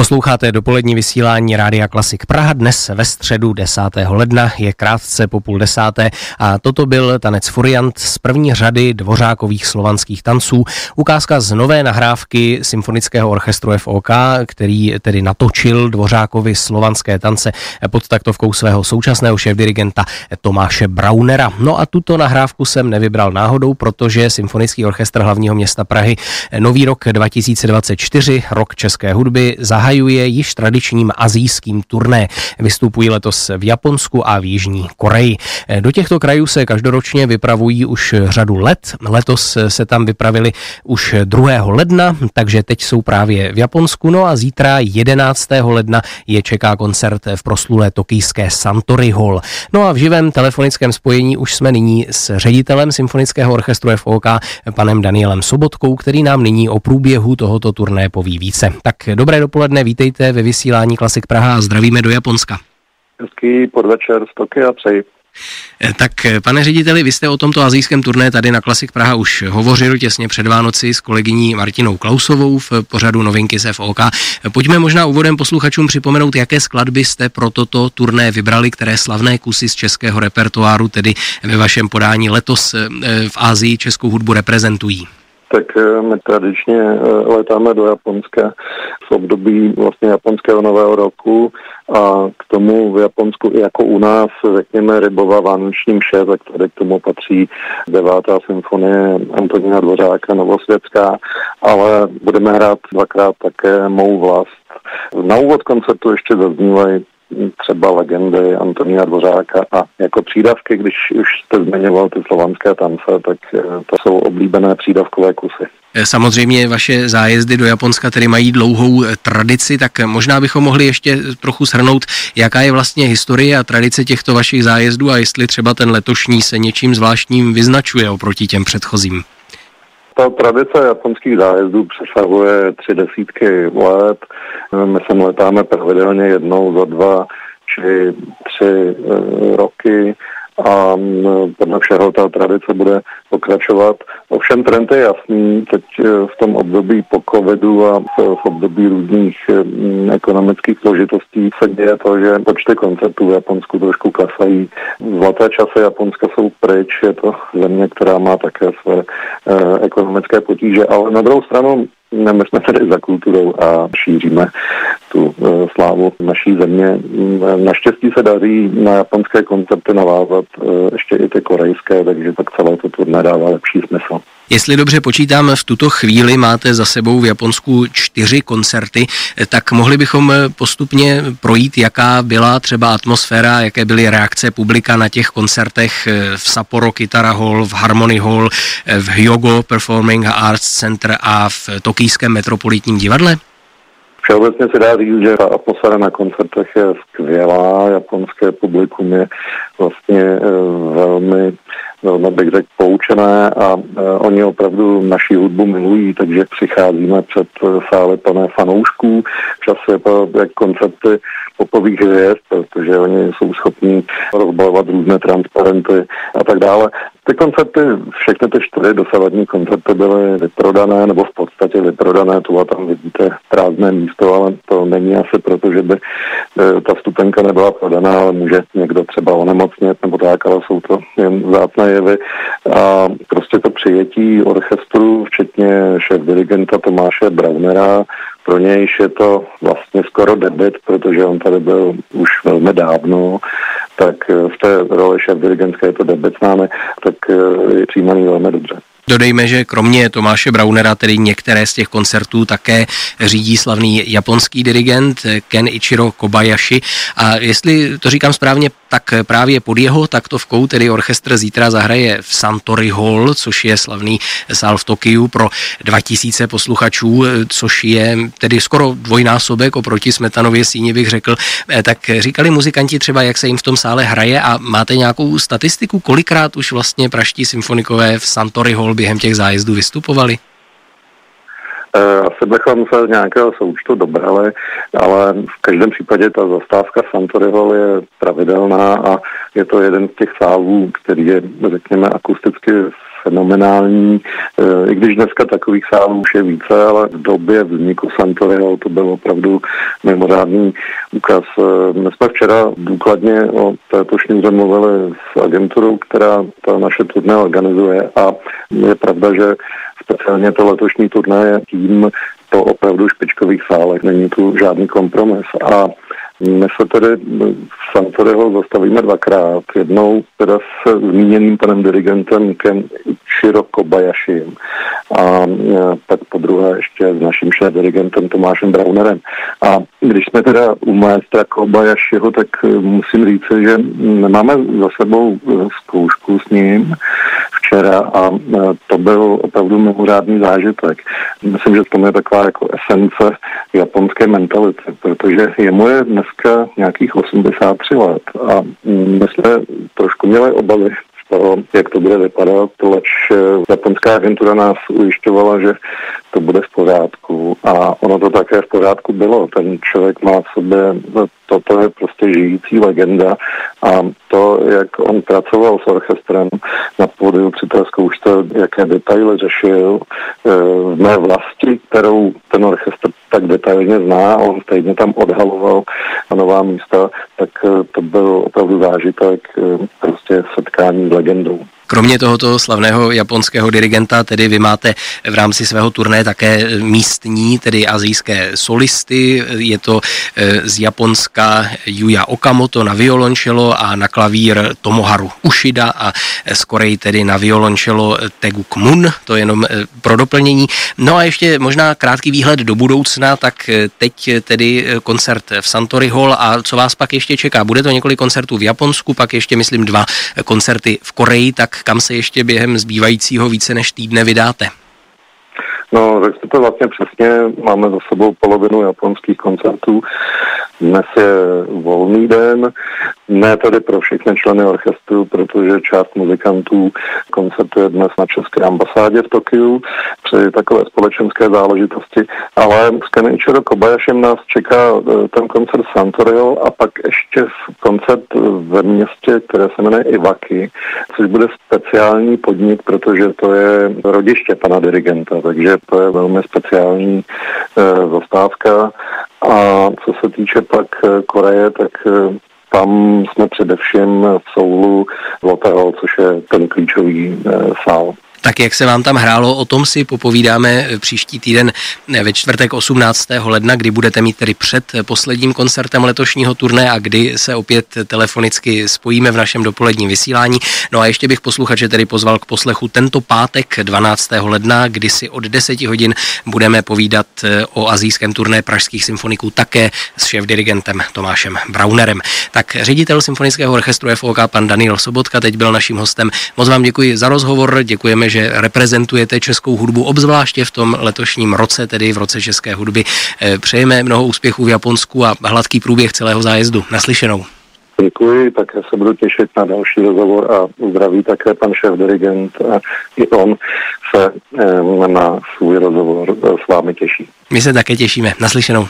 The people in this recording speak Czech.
Posloucháte dopolední vysílání Rádia Klasik Praha dnes ve středu 10. ledna, je krátce po půl desáté a toto byl tanec Furiant z první řady dvořákových slovanských tanců. Ukázka z nové nahrávky Symfonického orchestru FOK, který tedy natočil dvořákovi slovanské tance pod taktovkou svého současného šéf-dirigenta Tomáše Braunera. No a tuto nahrávku jsem nevybral náhodou, protože Symfonický orchestr hlavního města Prahy Nový rok 2024, rok české hudby, zahajuje zahajuje již tradičním azijským turné. Vystupují letos v Japonsku a v Jižní Koreji. Do těchto krajů se každoročně vypravují už řadu let. Letos se tam vypravili už 2. ledna, takže teď jsou právě v Japonsku. No a zítra 11. ledna je čeká koncert v proslulé tokijské Santory Hall. No a v živém telefonickém spojení už jsme nyní s ředitelem Symfonického orchestru FOK, panem Danielem Sobotkou, který nám nyní o průběhu tohoto turné poví více. Tak dobré dopoledne dopoledne, vítejte ve vysílání Klasik Praha a zdravíme do Japonska. Hezký podvečer z Tokia přeji. Eh, tak eh, pane řediteli, vy jste o tomto azijském turné tady na Klasik Praha už hovořil těsně před Vánoci s kolegyní Martinou Klausovou v pořadu Novinky z FOK. Pojďme možná úvodem posluchačům připomenout, jaké skladby jste pro toto turné vybrali, které slavné kusy z českého repertoáru, tedy ve vašem podání letos v Ázii českou hudbu reprezentují tak eh, my tradičně eh, letáme do Japonska v období vlastně japonského nového roku a k tomu v Japonsku jako u nás, řekněme, rybová vánoční mše, tak tady k tomu patří devátá symfonie Antonína Dvořáka Novosvětská, ale budeme hrát dvakrát také Mou vlast. Na úvod koncertu ještě zaznívají třeba legendy Antonína Dvořáka a jako přídavky, když už jste zmiňoval ty slovanské tance, tak eh, to jsou oblíbené přídavkové kusy. Eh, samozřejmě vaše zájezdy do Japonska tedy mají dlouhou eh, tradici, tak možná bychom mohli ještě trochu shrnout, jaká je vlastně historie a tradice těchto vašich zájezdů a jestli třeba ten letošní se něčím zvláštním vyznačuje oproti těm předchozím. Ta tradice japonských zájezdů přesahuje tři desítky let. My sem letáme pravidelně jednou za dva či tři eh, roky a podle všeho ta tradice bude pokračovat. Ovšem trend je jasný, teď eh, v tom období po covidu a v období různých eh, ekonomických složitostí se děje to, že počty koncertů v Japonsku trošku klesají. Zlaté časy Japonska jsou pryč, je to země, která má také své eh, ekonomické potíže, ale na druhou stranu my jsme tedy za kulturou a šíříme tu e, slávu naší země. Naštěstí se daří na japonské koncerty navázat e, ještě i ty korejské, takže tak celé to turné dává lepší smysl. Jestli dobře počítám, v tuto chvíli máte za sebou v Japonsku čtyři koncerty, tak mohli bychom postupně projít, jaká byla třeba atmosféra, jaké byly reakce publika na těch koncertech v Sapporo Kitara Hall, v Harmony Hall, v Hyogo Performing Arts Center a v tokijském metropolitním divadle? Všeobecně se dá říct, že ta atmosféra na koncertech je skvělá, japonské publikum je vlastně eh, velmi velmi bych řekl, poučené a uh, oni opravdu naši hudbu milují, takže přicházíme před sály plné fanoušků. Čas je to jak koncerty popových hvězd, protože oni jsou schopní rozbalovat různé transparenty a tak dále. Ty koncerty, všechny ty čtyři dosavadní koncerty byly vyprodané, nebo v podstatě vyprodané, tu a tam vidíte prázdné místo, ale to není asi proto, že by e, ta stupenka nebyla prodaná, ale může někdo třeba onemocnit nebo tak, ale jsou to jen vzácné jevy. A prostě to přijetí orchestru, včetně šéf dirigenta Tomáše Braunera, pro nějž je to vlastně skoro debit, protože on tady byl už velmi dávno, tak v té roli šéf dirigentské je to debit s námi, tak je přijímaný velmi dobře. Dodejme, že kromě Tomáše Braunera, tedy některé z těch koncertů také řídí slavný japonský dirigent Ken Ichiro Kobayashi. A jestli to říkám správně, tak právě pod jeho taktovkou, tedy orchestr zítra zahraje v Santory Hall, což je slavný sál v Tokiu pro 2000 posluchačů, což je tedy skoro dvojnásobek oproti Smetanově síni, bych řekl. Tak říkali muzikanti třeba, jak se jim v tom sále hraje a máte nějakou statistiku, kolikrát už vlastně praští symfonikové v Santory Hall během těch zájezdů vystupovali? Eh, asi bychom se nějakého součtu dobrali, ale v každém případě ta zastávka Santory Hall je pravidelná a je to jeden z těch sálů, který je, řekněme, akusticky fenomenální, i když dneska takových sálů už je více, ale v době vzniku Santoriho to byl opravdu mimořádný úkaz. My jsme včera důkladně o této šňůře mluvili s agenturou, která ta naše turné organizuje a je pravda, že speciálně to letošní turné je tím po opravdu špičkových sálech, není tu žádný kompromis. A my se tedy v Santoreho zastavíme dvakrát. Jednou teda s zmíněným panem dirigentem Ken Shiro Kobayashim a e, pak po druhé ještě s naším šéf dirigentem Tomášem Braunerem. A když jsme teda u maestra Kobayashiho, tak e, musím říct, že máme za sebou e, zkoušku s ním včera a to byl opravdu mimořádný zážitek. Myslím, že to je taková jako esence japonské mentality, protože jemu je dneska nějakých 83 let a my jsme trošku měli obavy toho, jak to bude vypadat, leč japonská agentura nás ujišťovala, že to bude v pořádku a ono to také v pořádku bylo. Ten člověk má v sobě, toto je prostě žijící legenda a to, jak on pracoval s orchestrem na pódiu při té zkoušce, jaké detaily řešil eh, v mé vlasti, kterou ten orchestr tak detailně zná, on stejně tam odhaloval nová místa, tak eh, to byl opravdu zážitek eh, prostě setkání s legendou. Kromě tohoto slavného japonského dirigenta, tedy vy máte v rámci svého turné také místní, tedy azijské solisty. Je to eh, z Japonska Yuya Okamoto na violončelo a na klavír Tomoharu Ushida a z Koreji tedy na violončelo Teguk Mun, to je jenom eh, pro doplnění. No a ještě možná krátký výhled do budoucna, tak teď tedy koncert v Santori Hall a co vás pak ještě čeká? Bude to několik koncertů v Japonsku, pak ještě myslím dva koncerty v Koreji, tak kam se ještě během zbývajícího více než týdne vydáte? No, řekl to vlastně přesně. Máme za sebou polovinu japonských koncertů. Dnes je volný den, ne tedy pro všechny členy orchestru, protože část muzikantů koncertuje dnes na České ambasádě v Tokiu při takové společenské záležitosti, ale s Kenichiro Kobayashem nás čeká eh, ten koncert Santorio a pak ještě koncert ve městě, které se jmenuje Iwaki, což bude speciální podnik, protože to je rodiště pana dirigenta, takže to je velmi speciální e, zastávka. A co se týče pak Koreje, tak e, tam jsme především v Soulu Lotte což je ten klíčový e, sál. Tak jak se vám tam hrálo, o tom si popovídáme příští týden ve čtvrtek 18. ledna, kdy budete mít tedy před posledním koncertem letošního turné a kdy se opět telefonicky spojíme v našem dopoledním vysílání. No a ještě bych posluchače tedy pozval k poslechu tento pátek 12. ledna, kdy si od 10 hodin budeme povídat eh, o azijském turné pražských symfoniků také s šéf-dirigentem Tomášem Braunerem. Tak ředitel symfonického orchestru FOK pan Daniel Sobotka teď byl naším hostem. Moc vám děkuji za rozhovor, děkujeme, že reprezentujete českou hudbu, obzvláště v tom letošním roce, tedy v roce české hudby. Eh, přejeme mnoho úspěchů v Japonsku a hladký průběh celého zájezdu. Naslyšenou. Děkuji, také se budu těšit na další rozhovor a zdraví také pan šéf dirigent a i on se eh, na svůj rozhovor s vámi těší. My se také těšíme. Naslyšenou.